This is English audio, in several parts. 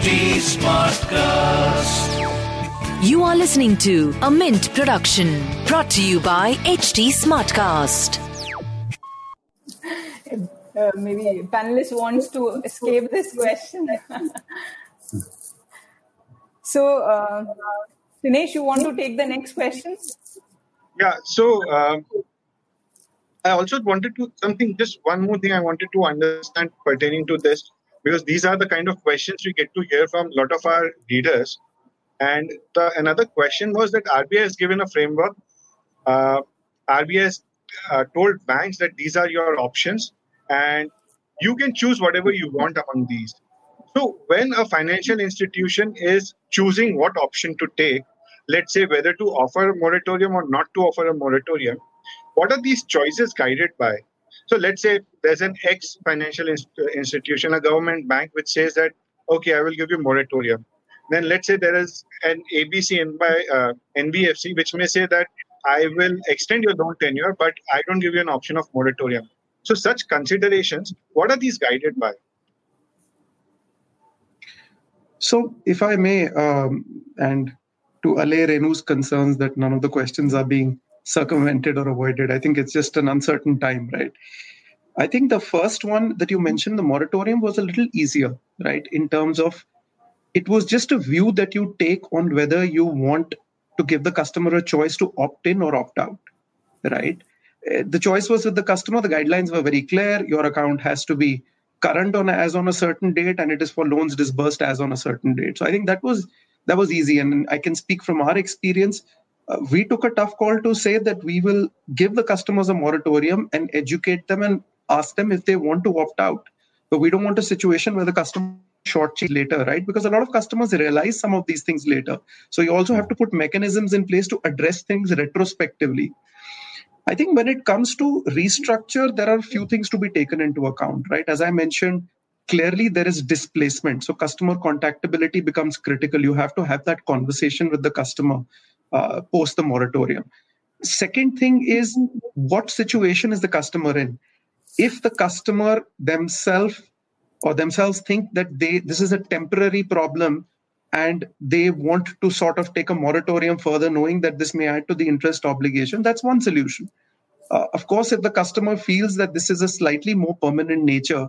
HT Smartcast. You are listening to a Mint production brought to you by HT Smartcast. Uh, maybe panelist wants to escape this question. so, uh, Dinesh, you want to take the next question? Yeah. So um, I also wanted to something. Just one more thing I wanted to understand pertaining to this because these are the kind of questions we get to hear from a lot of our readers. And the, another question was that RBI has given a framework. Uh, RBI has uh, told banks that these are your options, and you can choose whatever you want among these. So when a financial institution is choosing what option to take, let's say whether to offer a moratorium or not to offer a moratorium, what are these choices guided by? So let's say there's an ex financial inst- institution, a government bank, which says that, okay, I will give you moratorium. Then let's say there is an ABC by uh, NBFC, which may say that I will extend your loan tenure, but I don't give you an option of moratorium. So such considerations, what are these guided by? So, if I may, um, and to allay Renu's concerns that none of the questions are being circumvented or avoided, I think it's just an uncertain time, right? I think the first one that you mentioned, the moratorium, was a little easier, right? In terms of it was just a view that you take on whether you want to give the customer a choice to opt in or opt out, right? Uh, the choice was with the customer. The guidelines were very clear. Your account has to be current on as on a certain date, and it is for loans disbursed as on a certain date. So I think that was that was easy, and I can speak from our experience. Uh, we took a tough call to say that we will give the customers a moratorium and educate them and ask them if they want to opt out. But we don't want a situation where the customer shortchange later, right? Because a lot of customers realize some of these things later. So you also have to put mechanisms in place to address things retrospectively. I think when it comes to restructure, there are a few things to be taken into account, right? As I mentioned, clearly there is displacement. So customer contactability becomes critical. You have to have that conversation with the customer uh, post the moratorium. Second thing is what situation is the customer in? If the customer themselves or themselves think that they this is a temporary problem and they want to sort of take a moratorium further knowing that this may add to the interest obligation that's one solution uh, of course if the customer feels that this is a slightly more permanent nature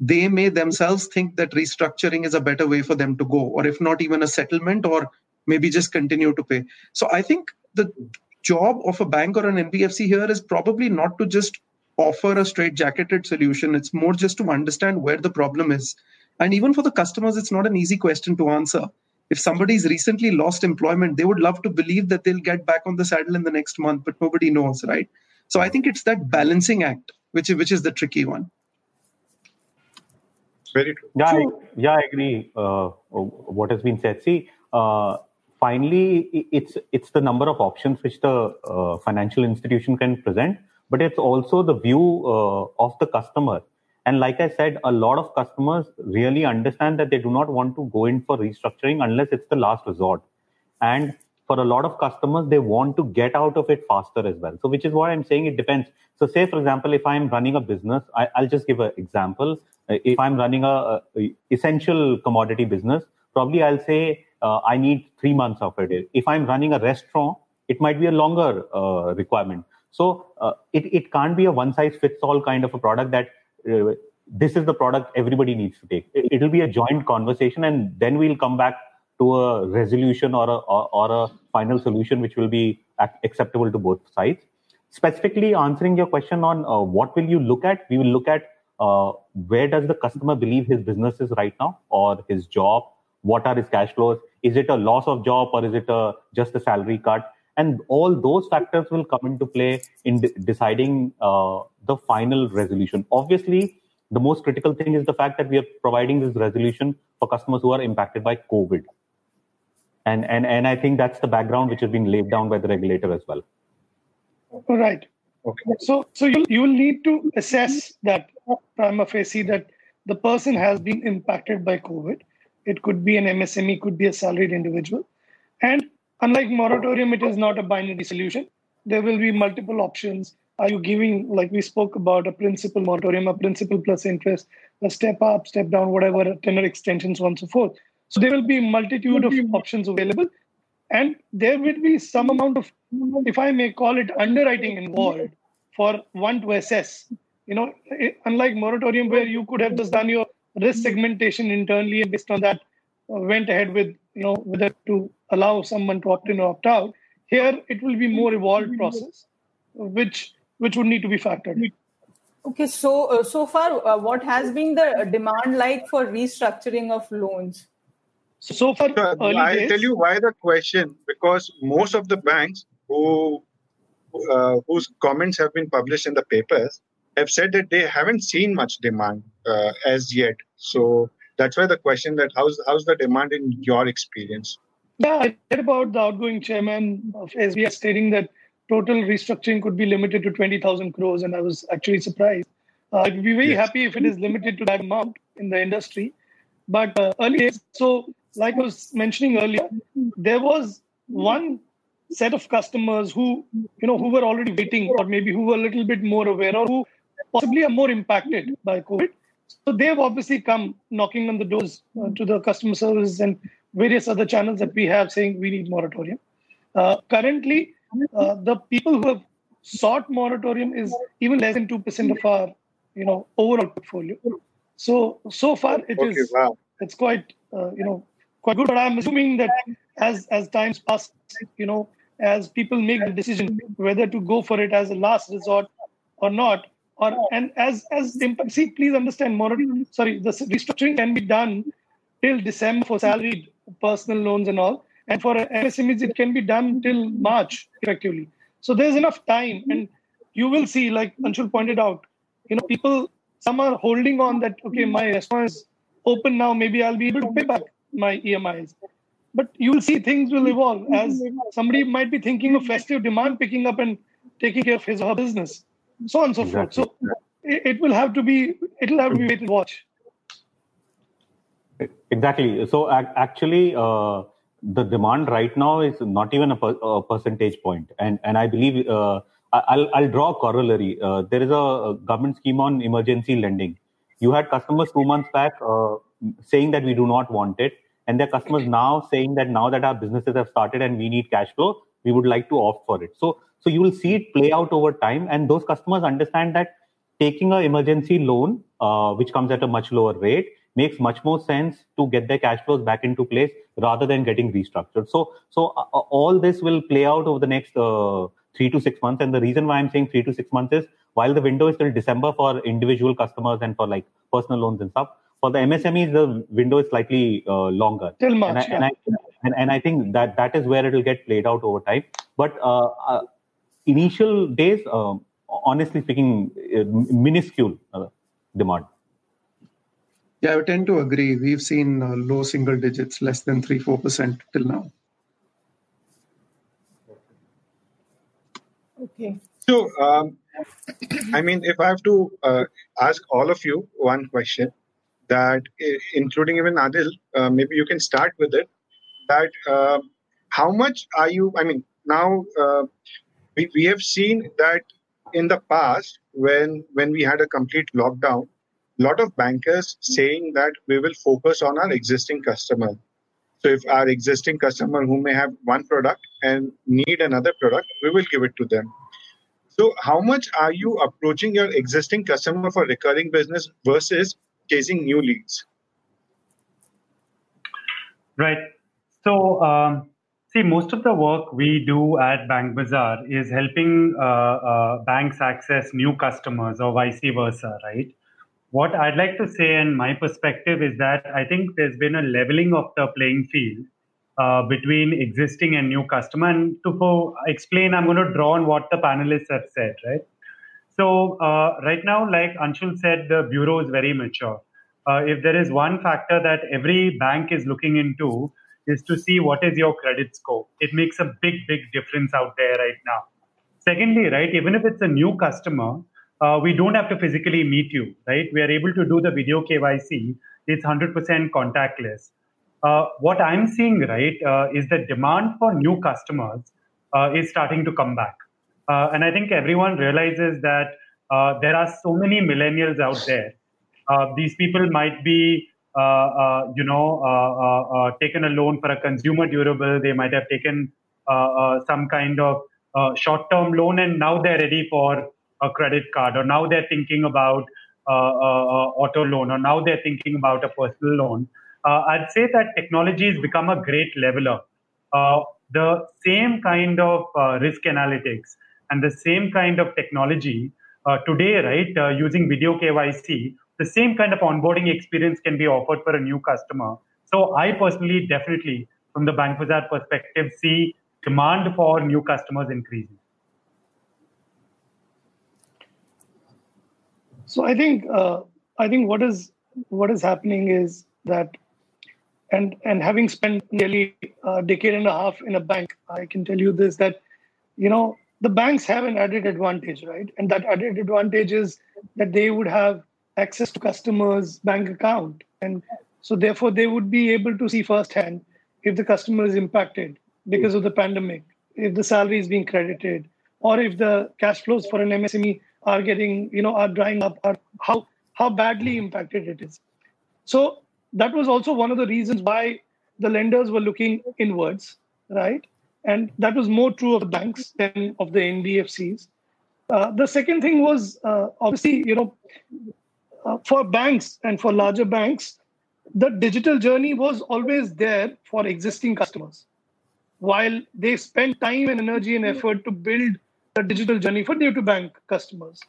they may themselves think that restructuring is a better way for them to go or if not even a settlement or maybe just continue to pay so i think the job of a bank or an nbfc here is probably not to just offer a straight jacketed solution. It's more just to understand where the problem is. And even for the customers, it's not an easy question to answer. If somebody's recently lost employment, they would love to believe that they'll get back on the saddle in the next month, but nobody knows, right? So I think it's that balancing act which which is the tricky one. Very true. Yeah, I, yeah, I agree. Uh, what has been said. See, uh, finally, it's it's the number of options which the uh, financial institution can present but it's also the view uh, of the customer. And like I said, a lot of customers really understand that they do not want to go in for restructuring unless it's the last resort. And for a lot of customers, they want to get out of it faster as well. So, which is why I'm saying it depends. So, say for example, if I'm running a business, I, will just give an example. If I'm running a, a, essential commodity business, probably I'll say uh, I need three months of it. If I'm running a restaurant, it might be a longer uh, requirement. So uh, it, it can't be a one size fits all kind of a product that uh, this is the product everybody needs to take. It, will be a joint conversation, and then we'll come back to a resolution or a or, or a final solution which will be acceptable to both sides. Specifically answering your question on uh, what will you look at, we will look at uh, where does the customer believe his business is right now or his job. What are his cash flows? Is it a loss of job or is it a just a salary cut? and all those factors will come into play in de- deciding uh, the final resolution. Obviously the most critical thing is the fact that we are providing this resolution for customers who are impacted by covid. And and and i think that's the background which has been laid down by the regulator as well. Right. Okay. So so you you will need to assess that prima facie that the person has been impacted by covid it could be an msme could be a salaried individual and Unlike moratorium, it is not a binary solution. There will be multiple options. Are you giving, like we spoke about, a principal moratorium, a principal plus interest, a step up, step down, whatever, tenor extensions, so on and so forth. So there will be multitude of options available, and there will be some amount of, if I may call it, underwriting involved for one to assess. You know, unlike moratorium where you could have just done your risk segmentation internally and based on that uh, went ahead with you know whether to allow someone to opt in or opt out. Here it will be more evolved process, which which would need to be factored. Okay, so uh, so far, uh, what has been the demand like for restructuring of loans? So far, I'll days, tell you why the question because most of the banks who uh, whose comments have been published in the papers have said that they haven't seen much demand uh, as yet. So that's why the question that how's how's the demand in your experience? Yeah, I read about the outgoing chairman of SBI stating that total restructuring could be limited to 20,000 crores, and I was actually surprised. Uh, I'd be very yes. happy if it is limited to that amount in the industry. But uh, earlier, so like I was mentioning earlier, there was one set of customers who, you know, who were already waiting, or maybe who were a little bit more aware, or who possibly are more impacted by COVID. So they've obviously come knocking on the doors uh, to the customer service and various other channels that we have saying we need moratorium. Uh, currently, uh, the people who have sought moratorium is even less than 2% of our you know overall portfolio so so far it okay, is wow. it's quite uh, you know quite good but i'm assuming that as as times pass you know as people make the decision whether to go for it as a last resort or not or and as as see please understand moratorium sorry the restructuring can be done till december for salaried personal loans and all and for MSMEs, it can be done till March effectively. So there's enough time, and you will see, like Anshul pointed out, you know, people some are holding on that okay, my restaurant is open now, maybe I'll be able to pay back my EMIs. But you will see things will evolve as somebody might be thinking of festive demand picking up and taking care of his or her business, so on and so exactly. forth. So it, it will have to be it will have to be wait and watch. Exactly. So actually. Uh, the demand right now is not even a, per, a percentage point, and and I believe uh, I'll I'll draw a corollary. Uh, there is a, government scheme on emergency lending. You had customers two months back uh, saying that we do not want it, and their customers now saying that now that our businesses have started and we need cash flow, we would like to opt for it. So so you will see it play out over time, and those customers understand that taking an emergency loan, uh, which comes at a much lower rate, makes much more sense to get their cash flows back into place rather than getting restructured. So, so uh, uh, all this will play out over the next uh, three to six months. And the reason why I'm saying three to six months is while the window is till December for individual customers and for like personal loans and stuff, for the MSMEs, the window is slightly uh, longer. Till March. And I, yeah. and, I, and, and, I think that that is where it will get played out over time. But uh, uh, initial days, um, honestly speaking, minuscule demand. Yeah, I tend to agree. We've seen uh, low single digits, less than 3 4% till now. Okay. So, um, I mean, if I have to uh, ask all of you one question, that including even Adhil, uh, maybe you can start with it. That uh, how much are you? I mean, now uh, we, we have seen that in the past when when we had a complete lockdown, a lot of bankers saying that we will focus on our existing customer. So if our existing customer who may have one product and need another product, we will give it to them. So how much are you approaching your existing customer for recurring business versus chasing new leads? Right. So um, see, most of the work we do at BankBazaar is helping uh, uh, banks access new customers or vice versa, right? what I'd like to say, and my perspective, is that I think there's been a leveling of the playing field uh, between existing and new customer. And to explain, I'm going to draw on what the panelists have said, right? So, uh, right now, like Anshul said, the bureau is very mature. Uh, if there is one factor that every bank is looking into, is to see what is your credit score. It makes a big, big difference out there right now. Secondly, right, even if it's a new customer, uh, we don't have to physically meet you, right? We are able to do the video KYC. It's 100% contactless. Uh, what I'm seeing, right, uh, is the demand for new customers uh, is starting to come back. Uh, and I think everyone realizes that uh, there are so many millennials out there. these people might be Uh, uh, you know, uh, taken a loan for a consumer durable. They might have taken some kind of short-term loan, and now they're ready for a credit card, or now they're thinking about auto loan, or now they're thinking about a personal loan. I'd say that technology has become a great leveler. the same kind of risk analytics and the same kind of technology uh, today, right, uh, using video KYC, the same kind of onboarding experience can be offered for a new customer. So I personally, definitely, from the BankBazaar perspective, see demand for new customers increasing. So I think uh, I think what is what is happening is that, and and having spent nearly a decade and a half in a bank, I can tell you this that, you know, the banks have an added advantage, right? And that added advantage is that they would have access to customers' bank account. And so therefore they would be able to see firsthand if the customer is impacted because of the pandemic, if the salary is being credited, or if the cash flows for an MSME are getting, you know, are drying up, or how how badly impacted it is. So that was also one of the reasons why the lenders were looking inwards, right? And that was more true of the banks than of the NBFCs. Uh, the second thing was uh, obviously, you know, for banks and for larger banks, the digital journey was always there for existing customers. While they spent time and energy and effort to build the digital journey for new to bank customers.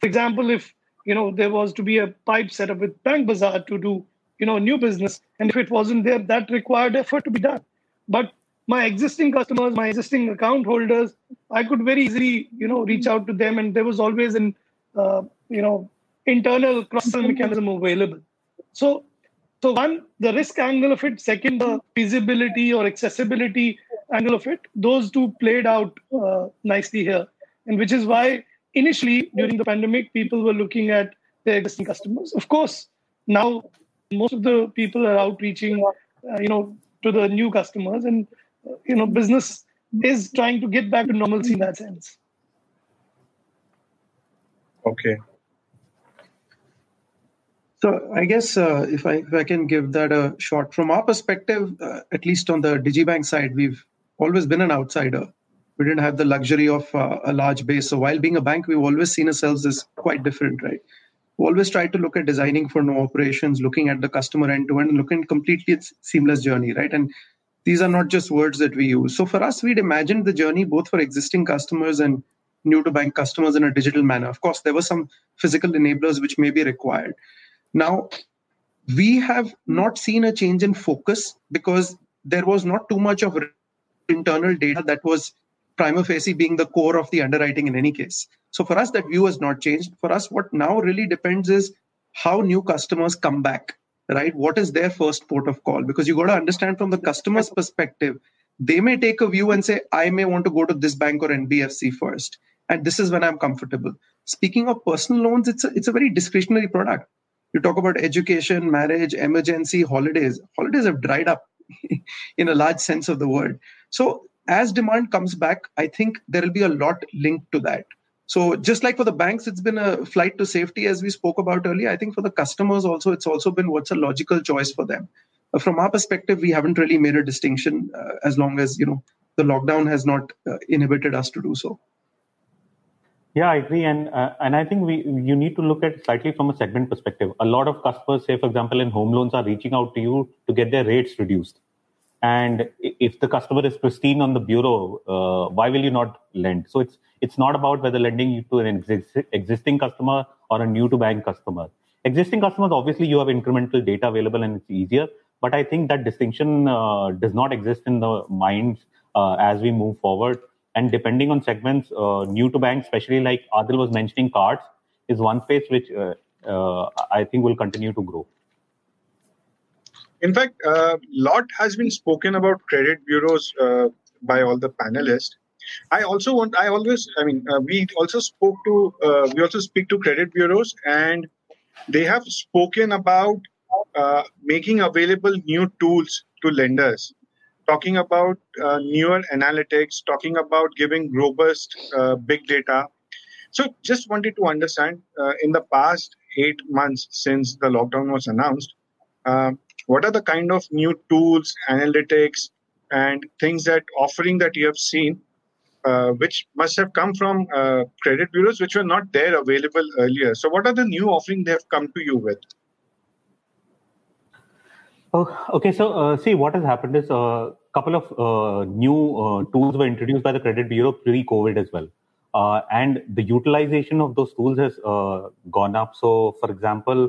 For example, if you know there was to be a pipe set up with BankBazaar to do you know new business, and if it wasn't there, that required effort to be done. But my existing customers, my existing account holders, I could very easily, you know, reach out to them, and there was always an, uh, you know, internal cross-sell mechanism available. So, so one, the risk angle of it. Second, the feasibility or accessibility angle of it. Those two played out uh, nicely here, and which is why initially during the pandemic, people were looking at their existing customers. Of course, now most of the people are outreaching, uh, you know, to the new customers, and you know, business is trying to get back to normalcy in that sense. Okay. So I guess uh, if I if I can give that a shot from our perspective, uh, at least on the DigiBank side, we've always been an outsider. We didn't have the luxury of uh, a large base. So while being a bank, we've always seen ourselves as quite different, right? We always tried to look at designing for no operations, looking at the customer end to end, looking completely seamless journey, right? And these are not just words that we use. So for us, we'd imagined the journey both for existing customers and new to bank customers in a digital manner. Of course, there were some physical enablers which may be required. Now, we have not seen a change in focus because there was not too much of internal data that was prima facie being the core of the underwriting in any case. So for us, that view has not changed. For us, what now really depends is how new customers come back right? What is their first port of call? Because you got to understand from the customer's perspective, they may take a view and say, I may want to go to this bank or NBFC first. And this is when I'm comfortable. Speaking of personal loans, it's a, it's a very discretionary product. You talk about education, marriage, emergency, holidays. Holidays have dried up in a large sense of the word. So as demand comes back, I think there will be a lot linked to that. So just like for the banks, it's been a flight to safety, as we spoke about earlier. I think for the customers also, it's also been what's a logical choice for them. Uh, from our perspective, we haven't really made a distinction uh, as long as you know the lockdown has not uh, inhibited us to do so. Yeah, I agree, and uh, and I think we you need to look at slightly from a segment perspective. A lot of customers, say for example, in home loans, are reaching out to you to get their rates reduced. And if the customer is pristine on the bureau, uh, why will you not lend? So it's it's not about whether lending to an existing customer or a new to bank customer. Existing customers, obviously, you have incremental data available and it's easier. But I think that distinction uh, does not exist in the minds uh, as we move forward. And depending on segments, uh, new to bank, especially like Adhil was mentioning, cards is one space which uh, uh, I think will continue to grow. In fact, a uh, lot has been spoken about credit bureaus by all the panelists. I also want. I always. I mean, uh, we also spoke to. Uh, we also speak to credit bureaus, and they have spoken about uh, making available new tools to lenders. Talking about uh, newer analytics. Talking about giving robust big data. So, just wanted to understand. in the past eight months since the lockdown was announced, um, what are the kind of new tools, analytics, and things that offering that you have seen, uh, which must have come from uh, credit bureaus, which were not there available earlier. So, what are the new offerings they have come to you with? Oh, okay. So, uh, see, what has happened is a uh, couple of uh, new uh, tools were introduced by the credit bureau pre-COVID as well, uh, and the utilization of those tools has uh, gone up. So, for example,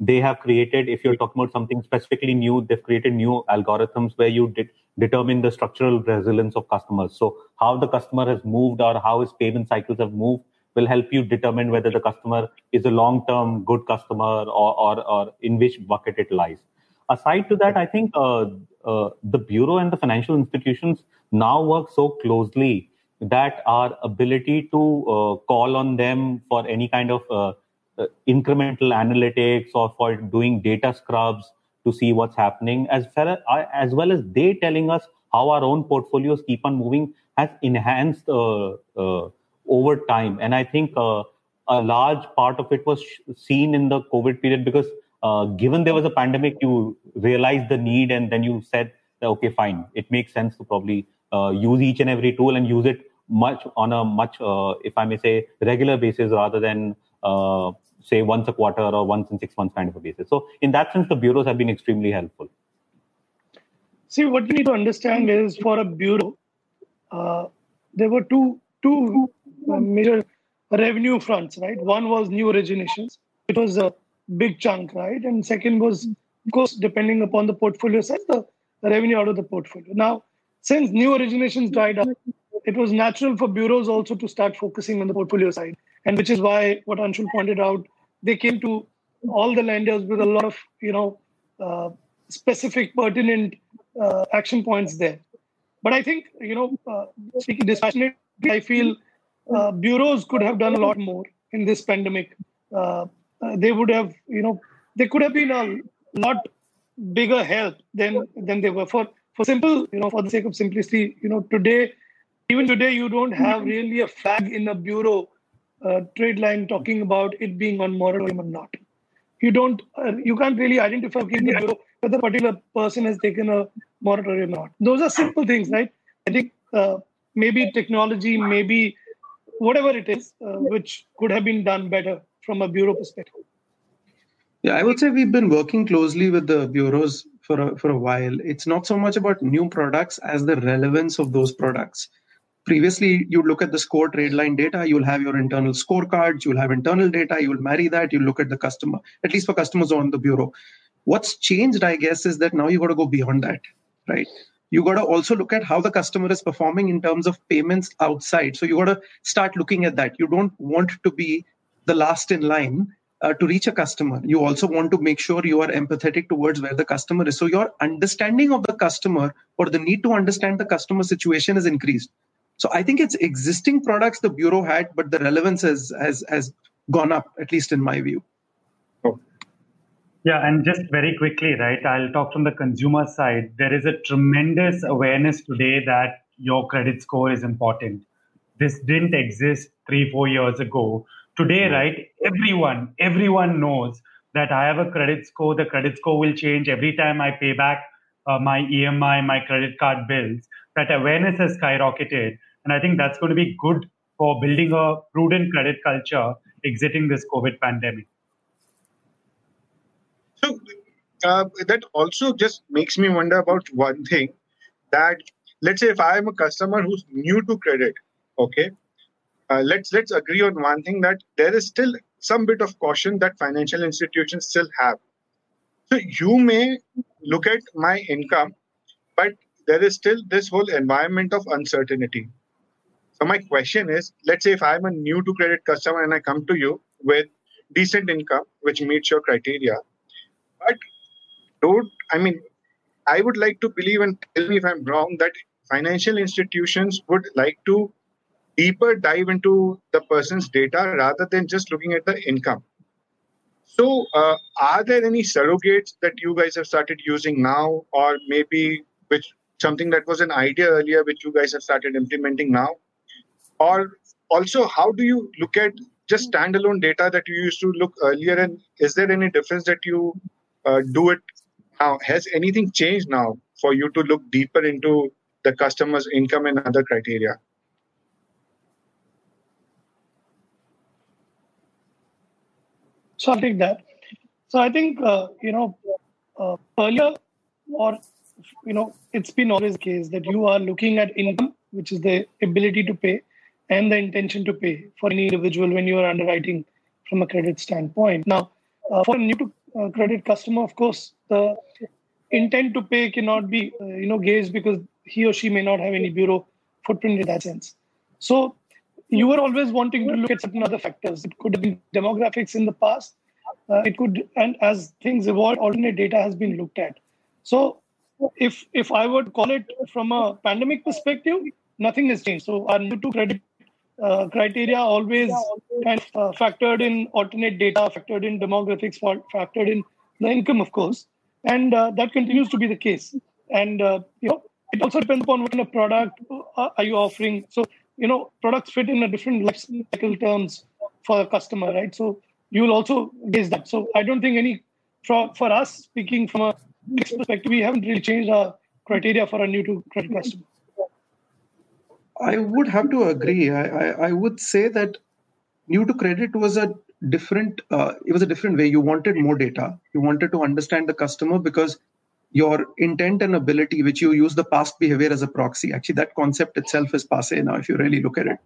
they have created, if you're talking about something specifically new, they've created new algorithms where you de- determine the structural resilience of customers. So, how the customer has moved or how his payment cycles have moved will help you determine whether the customer is a long-term good customer or, or, or in which bucket it lies aside to that, I think uh, uh, the bureau and the financial institutions now work so closely that our ability to uh, call on them for any kind of uh, uh, incremental analytics or for doing data scrubs to see what's happening, as, far as well as they telling us how our own portfolios keep on moving, has enhanced uh, over time. And I think a large part of it was seen in the COVID period because uh, given there was a pandemic, you realized the need and then you said, okay, fine, it makes sense to probably uh, use each and every tool and use it much on a much, uh, if I may say, regular basis rather than uh, say once a quarter or once in six months kind of a basis. So in that sense, the bureaus have been extremely helpful. See, what you need to understand is for a bureau, uh, there were two two major revenue fronts, right? One was new originations. It was big chunk, right? And second was, of course, depending upon the portfolio size, the revenue out of the portfolio. Now, since new originations dried up, it was natural for bureaus also to start focusing on the portfolio side. And which is why what Anshul pointed out, they came to all the lenders with a lot of, you know, uh, specific, pertinent uh, action points there. But I think, you know, uh, speaking dispassionately, I feel uh, bureaus could have done a lot more in this pandemic. Uh, they would have, you know, they could have been a lot bigger help than than they were. For for simple, you know, for the sake of simplicity, you know, today, even today, you don't have really a flag in a bureau uh, trade line talking about it being on moratorium or not. You don't, uh, you can't really identify in the bureau whether a particular person has taken a moratorium or not. Those are simple things, right? I think uh, maybe technology, maybe whatever it is, uh, which could have been done better from a bureau perspective? Yeah, I would say we've been working closely with the bureaus for a, for a while. It's not so much about new products as the relevance of those products. Previously, you look at the score trade line data, you'll have your internal scorecards, you'll have internal data, you'll marry that, you look at the customer, at least for customers on the bureau. What's changed, I guess, is that now you've got to go beyond that, right? You've got to also look at how the customer is performing in terms of payments outside. So you've got to start looking at that. You don't want to be the last in line uh, to reach a customer. You also want to make sure you are empathetic towards where the customer is. So your understanding of the customer or the need to understand the customer situation is increased. So I think it's existing products the bureau had, but the relevance has has has gone up, at least in my view. Yeah, and just very quickly, right? I'll talk from the consumer side. There is a tremendous awareness today that your credit score is important. This didn't exist three, four years ago today right everyone everyone knows that i have a credit score. The credit score will change every time i pay back uh, my emi my credit card bills. That awareness has skyrocketed and i think that's going to be good for building a prudent credit culture exiting this covid pandemic. So uh, that also just makes me wonder about one thing that let's say if i am a customer who's new to credit okay uh, let's let's agree on one thing that there is still some bit of caution that financial institutions still have. So you may look at my income, but there is still this whole environment of uncertainty. So my question is, let's say if I'm a new to credit customer and I come to you with decent income which meets your criteria, but don't I mean I would like to believe and tell me if I'm wrong that financial institutions would like to deeper dive into the person's data rather than just looking at the income. So, uh, are there any surrogates that you guys have started using now, or maybe which something that was an idea earlier, which you guys have started implementing now? Or also, how do you look at just standalone data that you used to look earlier, and is there any difference that you uh, do it Now, has anything changed now for you to look deeper into the customer's income and other criteria? So I'll take that. So I think uh, you know uh, earlier, or you know, it's been always the case that you are looking at income, which is the ability to pay, and the intention to pay for any individual when you are underwriting from a credit standpoint. Now, uh, for a new to uh, credit customer, of course, the intent to pay cannot be uh, you know gauged because he or she may not have any bureau footprint in that sense. So you were always wanting to look at certain other factors. It could have been demographics in the past. Uh, it could, and as things evolve, alternate data has been looked at. So, if if I would call it from a pandemic perspective, nothing has changed. So, our new to credit uh, criteria always kind of uh, factored in alternate data, factored in demographics, factored in the income, of course, and uh, that continues to be the case. And uh, you know, it also depends upon what kind of product uh, are you offering. So you know products fit in a different life cycle terms for a customer right? So you will also gauge that. So i don't think any for, for us speaking from a perspective we haven't really changed our criteria for a new to credit customer. I would have to agree. I i, I would say that new to credit was a different uh, it was a different way. You wanted more data. You wanted to understand the customer because your intent and ability, which you use the past behavior as a proxy. Actually, that concept itself is passe now, if you really look at it.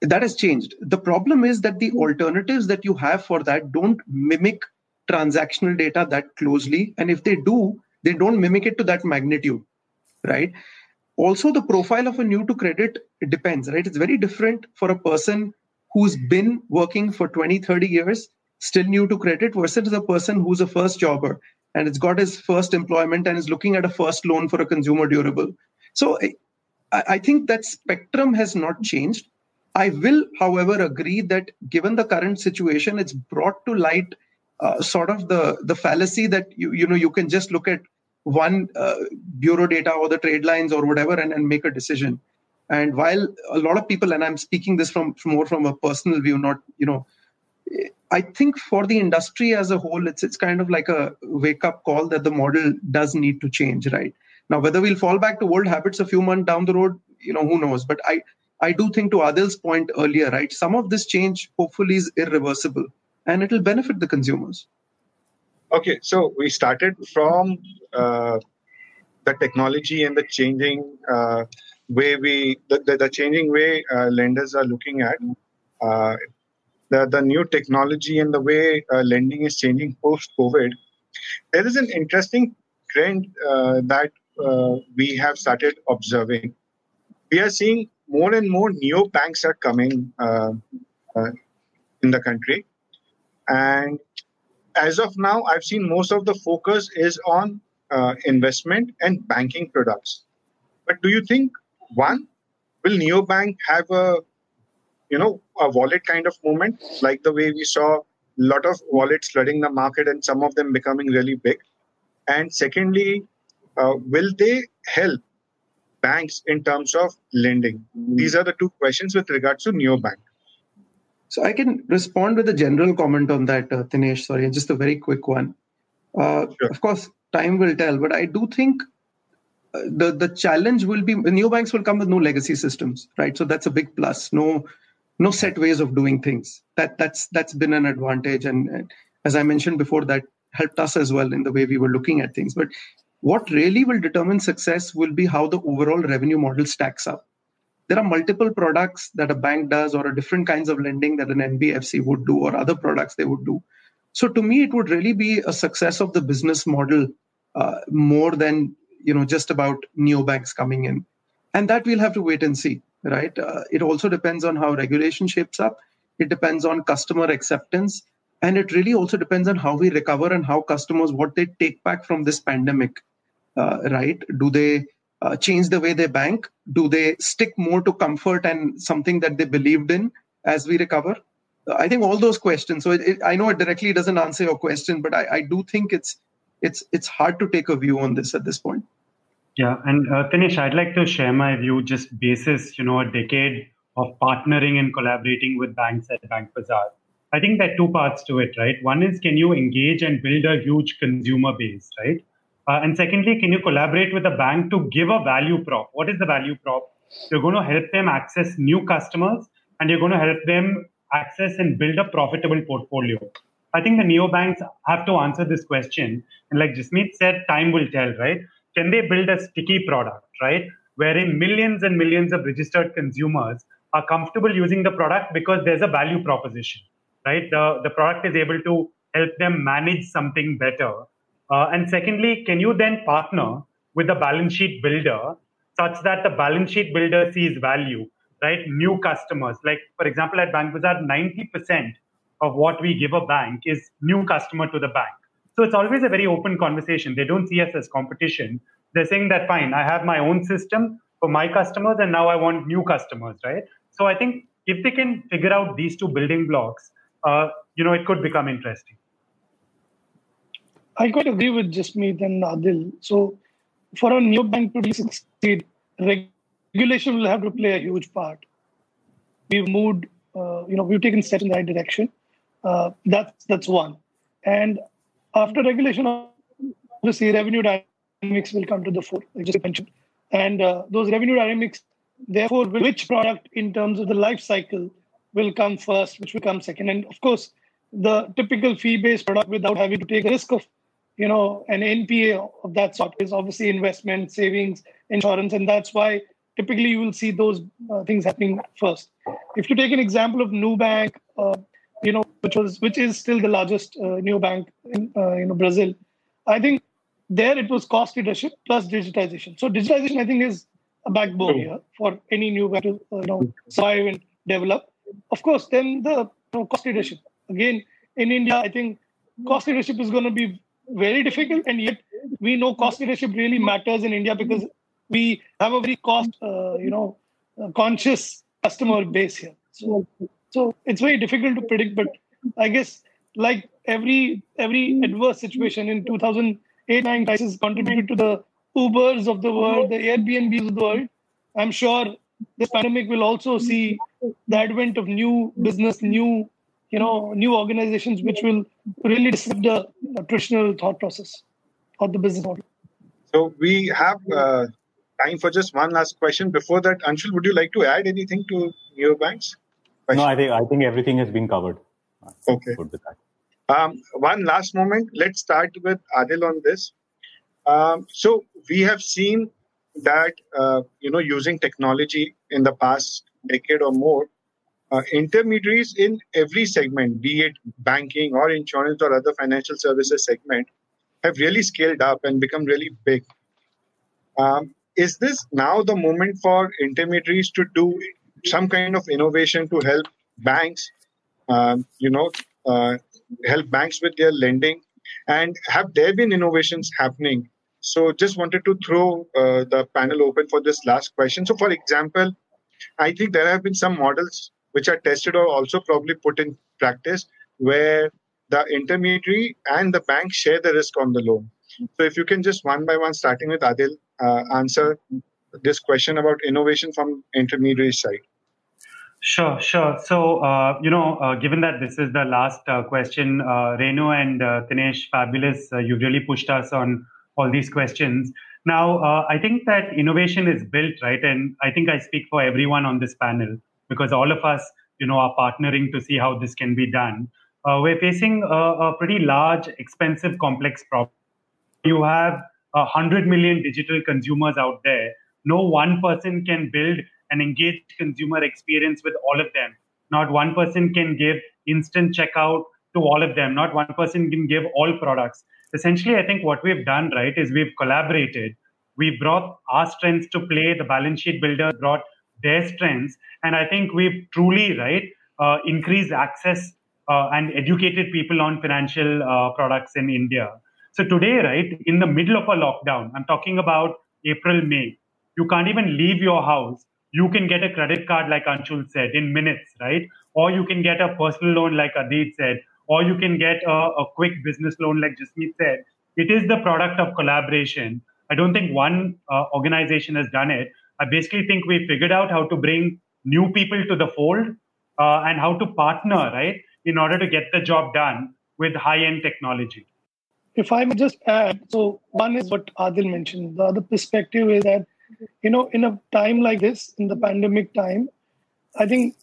That has changed. The problem is that the alternatives that you have for that don't mimic transactional data that closely. And if they do, they don't mimic it to that magnitude, right? Also, the profile of a new to credit it depends, right? It's very different for a person who's been working for 20, 30 years, still new to credit, versus a person who's a first jobber and it's got his first employment and is looking at a first loan for a consumer durable. So I, I think that spectrum has not changed. I will, however, agree that given the current situation, it's brought to light uh, sort of the the fallacy that you you know you can just look at one uh, bureau data or the trade lines or whatever and, and make a decision. And while a lot of people, and I'm speaking this from, from more from a personal view, not you know I think for the industry as a whole, it's it's kind of like a wake up call that the model does need to change, right? Now, whether we'll fall back to old habits a few months down the road, you know, who knows? But I I do think to Adhil's point earlier, right? Some of this change hopefully is irreversible, and it'll benefit the consumers. Okay, so we started from uh, the technology and the changing uh, way we the, the, the changing way uh, lenders are looking at uh, the, the new technology and the way uh, lending is changing post COVID, there is an interesting trend uh, that uh, we have started observing. We are seeing more and more neo banks are coming uh, uh, in the country. And as of now, I've seen most of the focus is on uh, investment and banking products. But do you think, one, will neobank have a you know a wallet kind of moment like the way we saw a lot of wallets flooding the market and some of them becoming really big. And secondly uh, will they help banks in terms of lending? These are the two questions with regards to neobank. So i can respond with a general comment on that uh, Dinesh. sorry just a very quick one. Uh, sure. of course time will tell but i do think uh, the the challenge will be neobanks will come with no legacy systems right? So that's a big plus. No no set ways of doing things. That that's that's been an advantage, and, as I mentioned before, that helped us as well in the way we were looking at things. But what really will determine success will be how the overall revenue model stacks up. There are multiple products that a bank does, or different kinds of lending that an NBFC would do, or other products they would do. So to me, it would really be a success of the business model uh, more than you know just about neobanks coming in, and that we'll have to wait and see right? Uh, it also depends on how regulation shapes up. It depends on customer acceptance. And it really also depends on how we recover and how customers, what they take back from this pandemic, uh, right? Do they uh, change the way they bank? Do they stick more to comfort and something that they believed in as we recover? I think all those questions. So it, it, I know it directly doesn't answer your question, but I, I do think it's it's it's hard to take a view on this at this point. Yeah, and uh, Dinesh, I'd like to share my view just basis, you know, a decade of partnering and collaborating with banks at BankBazaar. I think there are two parts to it, right? One is can you engage and build a huge consumer base, right? Uh, and secondly, can you collaborate with the bank to give a value prop? What is the value prop? You're going to help them access new customers and you're going to help them access and build a profitable portfolio. I think the neobanks have to answer this question. And like Jasmeet said, time will tell, right? Can they build a sticky product, right? Wherein millions and millions of registered consumers are comfortable using the product because there's a value proposition, right? The, the product is able to help them manage something better. Uh, and secondly, can you then partner with the balance sheet builder such that the balance sheet builder sees value, right? New customers, like for example, at BankBazaar, 90% of what we give a bank is new customer to the bank. So it's always a very open conversation. They don't see us as competition. They're saying that fine, I have my own system for my customers, and now I want new customers, right? So I think if they can figure out these two building blocks, uh, you know, it could become interesting. I quite agree with Jasmeet and Adhil. So for a new bank to be succeed, regulation will have to play a huge part. We've moved, uh, you know, we've taken steps in the right direction. Uh, that's that's one. And after regulation, obviously, revenue dynamics will come to the fore, I just mentioned. And uh, those revenue dynamics, therefore, which product in terms of the life cycle will come first, which will come second. And of course, the typical fee-based product without having to take the risk of, you know, an NPA of that sort is obviously investment, savings, insurance, and that's why typically you will see those uh, things happening first. If you take an example of Nubank, uh, you know, which was which is still the largest uh, neobank in uh, you know Brazil. I think there it was cost leadership plus digitization. So digitization, I think, is a backbone here for any new bank to uh, you know survive and develop. Of course, then the you know, cost leadership. Again, in India, I think cost leadership is going to be very difficult, and yet we know cost leadership really matters in India because we have a very cost, uh, you know, uh, conscious customer base here. So so it's very difficult to predict, but I guess like every every adverse situation in 2008 9 crisis contributed to the Ubers of the world, the Airbnbs of the world. I'm sure this pandemic will also see the advent of new business, new you know, new organizations which will really disrupt the, traditional thought process of the business model. So we have uh, time for just one last question. Before that, Anshul, would you like to add anything to neobanks? No, I think I think everything has been covered. Okay. Um, one last moment. Let's start with Adhil on this. Um, so we have seen that uh, you know using technology in the past decade or more, uh, intermediaries in every segment, be it banking or insurance or other financial services segment, have really scaled up and become really big. Um, is this now the moment for intermediaries to do some kind of innovation to help banks, um, you know, uh, help banks with their lending? And have there been innovations happening? So, just wanted to throw uh, the panel open for this last question. So, for example, I think there have been some models which are tested or also probably put in practice where the intermediary and the bank share the risk on the loan. So, if you can just one by one, starting with Adhil, uh, answer this question about innovation from intermediary side. Sure, sure. So, uh, you know, uh, given that this is the last uh, question, uh, Renu and uh, fabulous. Uh, you've really pushed us on all these questions. Now, uh, I think that innovation is built, right? And I think I speak for everyone on this panel because all of us, you know, are partnering to see how this can be done. we're facing a, a, pretty large, expensive, complex problem. You have a hundred million digital consumers out there. No one person can build an engaged consumer experience with all of them. Not one person can give instant checkout to all of them. Not one person can give all products. Essentially, I think what we've done, right, is we've collaborated. We brought our strengths to play. The balance sheet builder brought their strengths. And I think we've truly, right, uh, increased access uh, and educated people on financial uh, products in India. So today, right, in the middle of a lockdown, I'm talking about April, May, you can't even leave your house you can get a credit card, like Anshul said, in minutes, right? Or you can get a personal loan, like Adit said, or you can get a, a quick business loan, like Jasmeet said. It is the product of collaboration. I don't think one uh, organization has done it. I basically think we figured out how to bring new people to the fold uh, and how to partner, right, in order to get the job done with high end technology. if I may just add, so one is what Adhil mentioned. The other perspective is that, you know, in a time like this, in the pandemic time, I think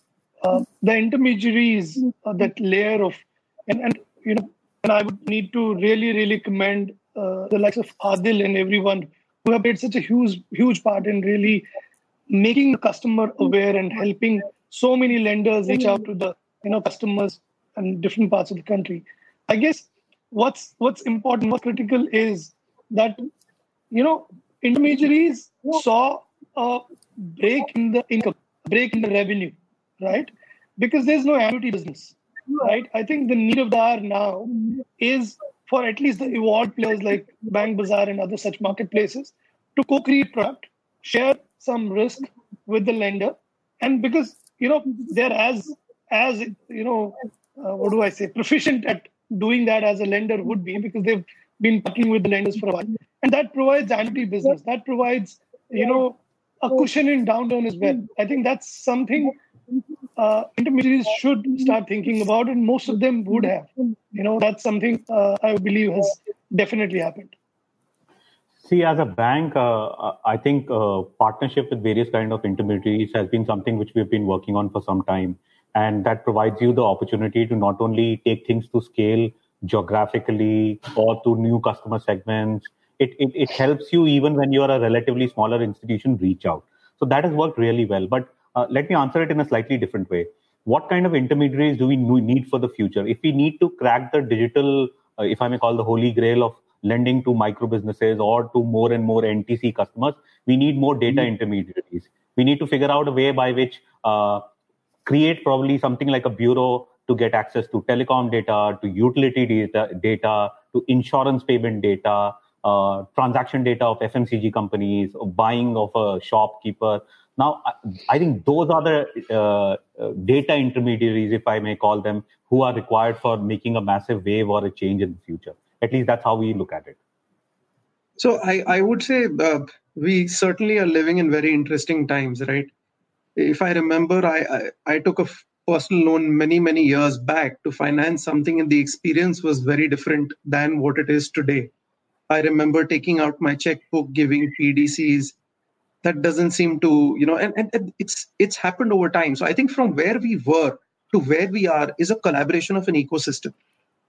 uh, the intermediaries, uh, that layer of, and, and, you know, and I would need to really, really commend uh, the likes of Adhil and everyone who have played such a huge, huge part in really making the customer aware and helping so many lenders reach out to the you know customers in different parts of the country. I guess what's what's important, what's critical is that you know intermediaries saw a break in the income, break in the revenue, right? Because there's no annuity business, right? I think the need of the hour now is for at least the evolved players like BankBazaar and other such marketplaces to co-create product, share some risk with the lender, and because you know they're as as you know uh, what do I say proficient at doing that as a lender would be because they've been working with the lenders for a while, and that provides annuity business. That provides you know a cushion in downturn as well. I think that's something uh, intermediaries should start thinking about, and most of them would have. You know, that's something uh, I believe has definitely happened. See, as a bank, uh, I think uh, partnership with various kind of intermediaries has been something which we've been working on for some time, and that provides you the opportunity to not only take things to scale geographically or to new customer segments. It, it, it helps you even when you're a relatively smaller institution reach out. So that has worked really well. But uh, let me answer it in a slightly different way. What kind of intermediaries do we need for the future? If we need to crack the digital, uh, if I may call the holy grail of lending to micro businesses or to more and more NTC customers, we need more data mm-hmm. intermediaries. We need to figure out a way by which uh, create probably something like a bureau to get access to telecom data, to utility data, data to insurance payment data, uh, transaction data of FMCG companies, buying of a shopkeeper. Now, I think those are the uh, uh, data intermediaries, if I may call them, who are required for making a massive wave or a change in the future. At least that's how we look at it. So I, I would say uh, we certainly are living in very interesting times, right? If I remember, I, I, I took a personal loan many, many years back to finance something, and the experience was very different than what it is today. I remember taking out my checkbook, giving PDCs, that doesn't seem to you know and, and, and it's it's happened over time. So i think from where we were to where we are is a collaboration of an ecosystem.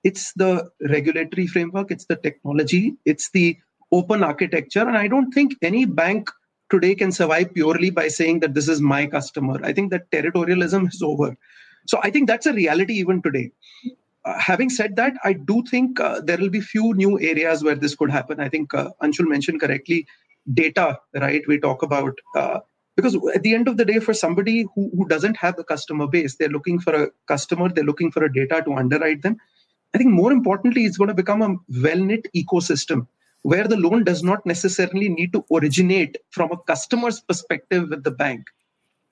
It's the regulatory framework it's the technology it's the open architecture. And i don't think any bank today can survive purely by saying that this is my customer. I think that territorialism is over. So i think that's a reality even today uh, having said that i do think uh, there will be few new areas where this could happen i think uh, anshul mentioned correctly data, right? We talk about uh, because at the end of the day, for somebody who, who doesn't have a customer base, they're looking for a customer, they're looking for a data to underwrite them. I think more importantly, it's going to become a well knit ecosystem where the loan does not necessarily need to originate from a customer's perspective with the bank.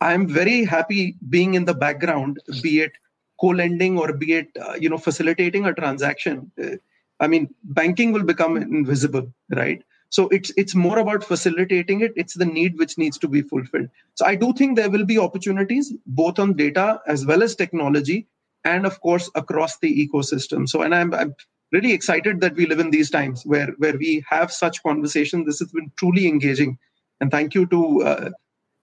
I'm very happy being in the background, be it co-lending or be it uh, you know facilitating a transaction. Uh, I mean, banking will become invisible, right? so it's it's more about facilitating it it's the need which needs to be fulfilled so i do think there will be opportunities both on data as well as technology and of course across the ecosystem so and i'm, I'm really excited that we live in these times where where we have such conversations this has been truly engaging and thank you to uh,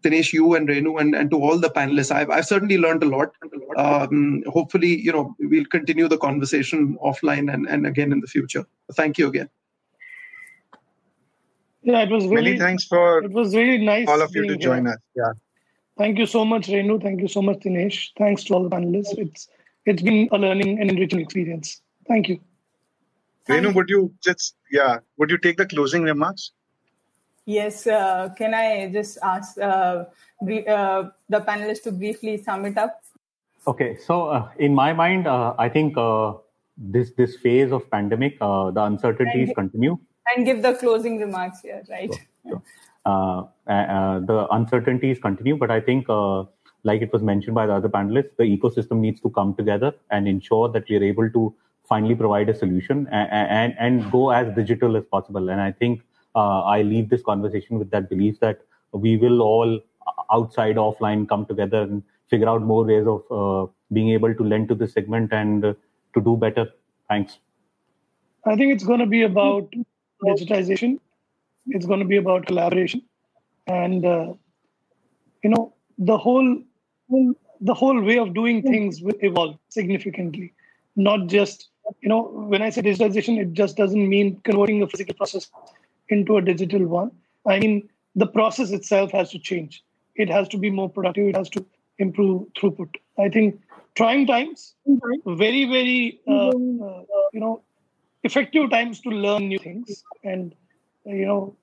Dinesh, you and Renu, and, and to all the panelists. I've, I've certainly learned a lot. Um, hopefully, you know, we'll continue the conversation offline and, and again in the future. Thank you again. Yeah, it was really. Many thanks for. It was really nice. All of you to join us. Yeah. Thank you so much, Renu. Thank you so much, Dinesh. Thanks to all the panelists. It's it's been a learning and enriching experience. Thank you. Renu, would you just yeah? Would you take the closing remarks? Yes. Uh, can I just ask uh, uh, the panelists to briefly sum it up? Okay. So uh, in my mind, uh, I think uh, this this phase of pandemic, the uncertainties continue and give the closing remarks here, right? Sure, uh, uh, the uncertainties continue, but I think, uh, like it was mentioned by the other panelists, the ecosystem needs to come together and ensure that we are able to finally provide a solution and, and, and go as digital as possible. And I think uh, I leave this conversation with that belief that we will all outside offline come together and figure out more ways of uh, being able to lend to this segment and uh, to do better. Thanks. I think it's going to be about digitization. It's going to be about collaboration, and uh, you know the whole the whole way of doing things will evolve significantly. Not just you know when I say digitization, it just doesn't mean converting a physical process into a digital one. I mean the process itself has to change. It has to be more productive. It has to improve throughput. I think trying times, very very uh, uh, you know effective times to learn new things and you know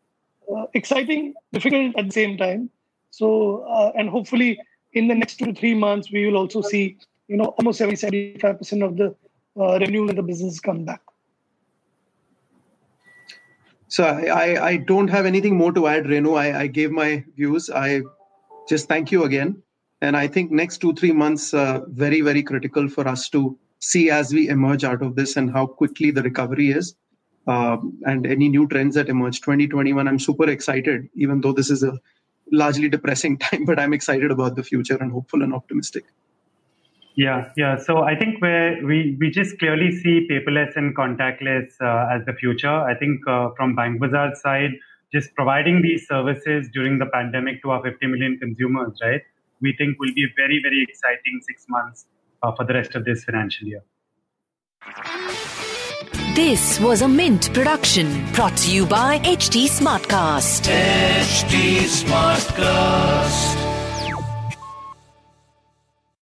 uh, exciting difficult at the same time so uh, and hopefully in the next two to three months we will also see you know almost 70 75% of the uh, revenue in the business come back so I, I, don't have anything more to add renu. I, I gave my views. I just thank you again. And i think next two three months uh, very very critical for us to see as we emerge out of this and how quickly the recovery is um, and any new trends that emerge. 2021 i'm super excited even though this is a largely depressing time but i'm excited about the future and hopeful and optimistic yeah yeah so i think where we we just clearly see paperless and contactless uh, as the future i think uh, from BankBazaar side just providing these services during the pandemic to our 50 million consumers right we think will be a very very exciting six months uh, for the rest of this financial year. This was a Mint production brought to you by HT Smartcast. HT Smartcast.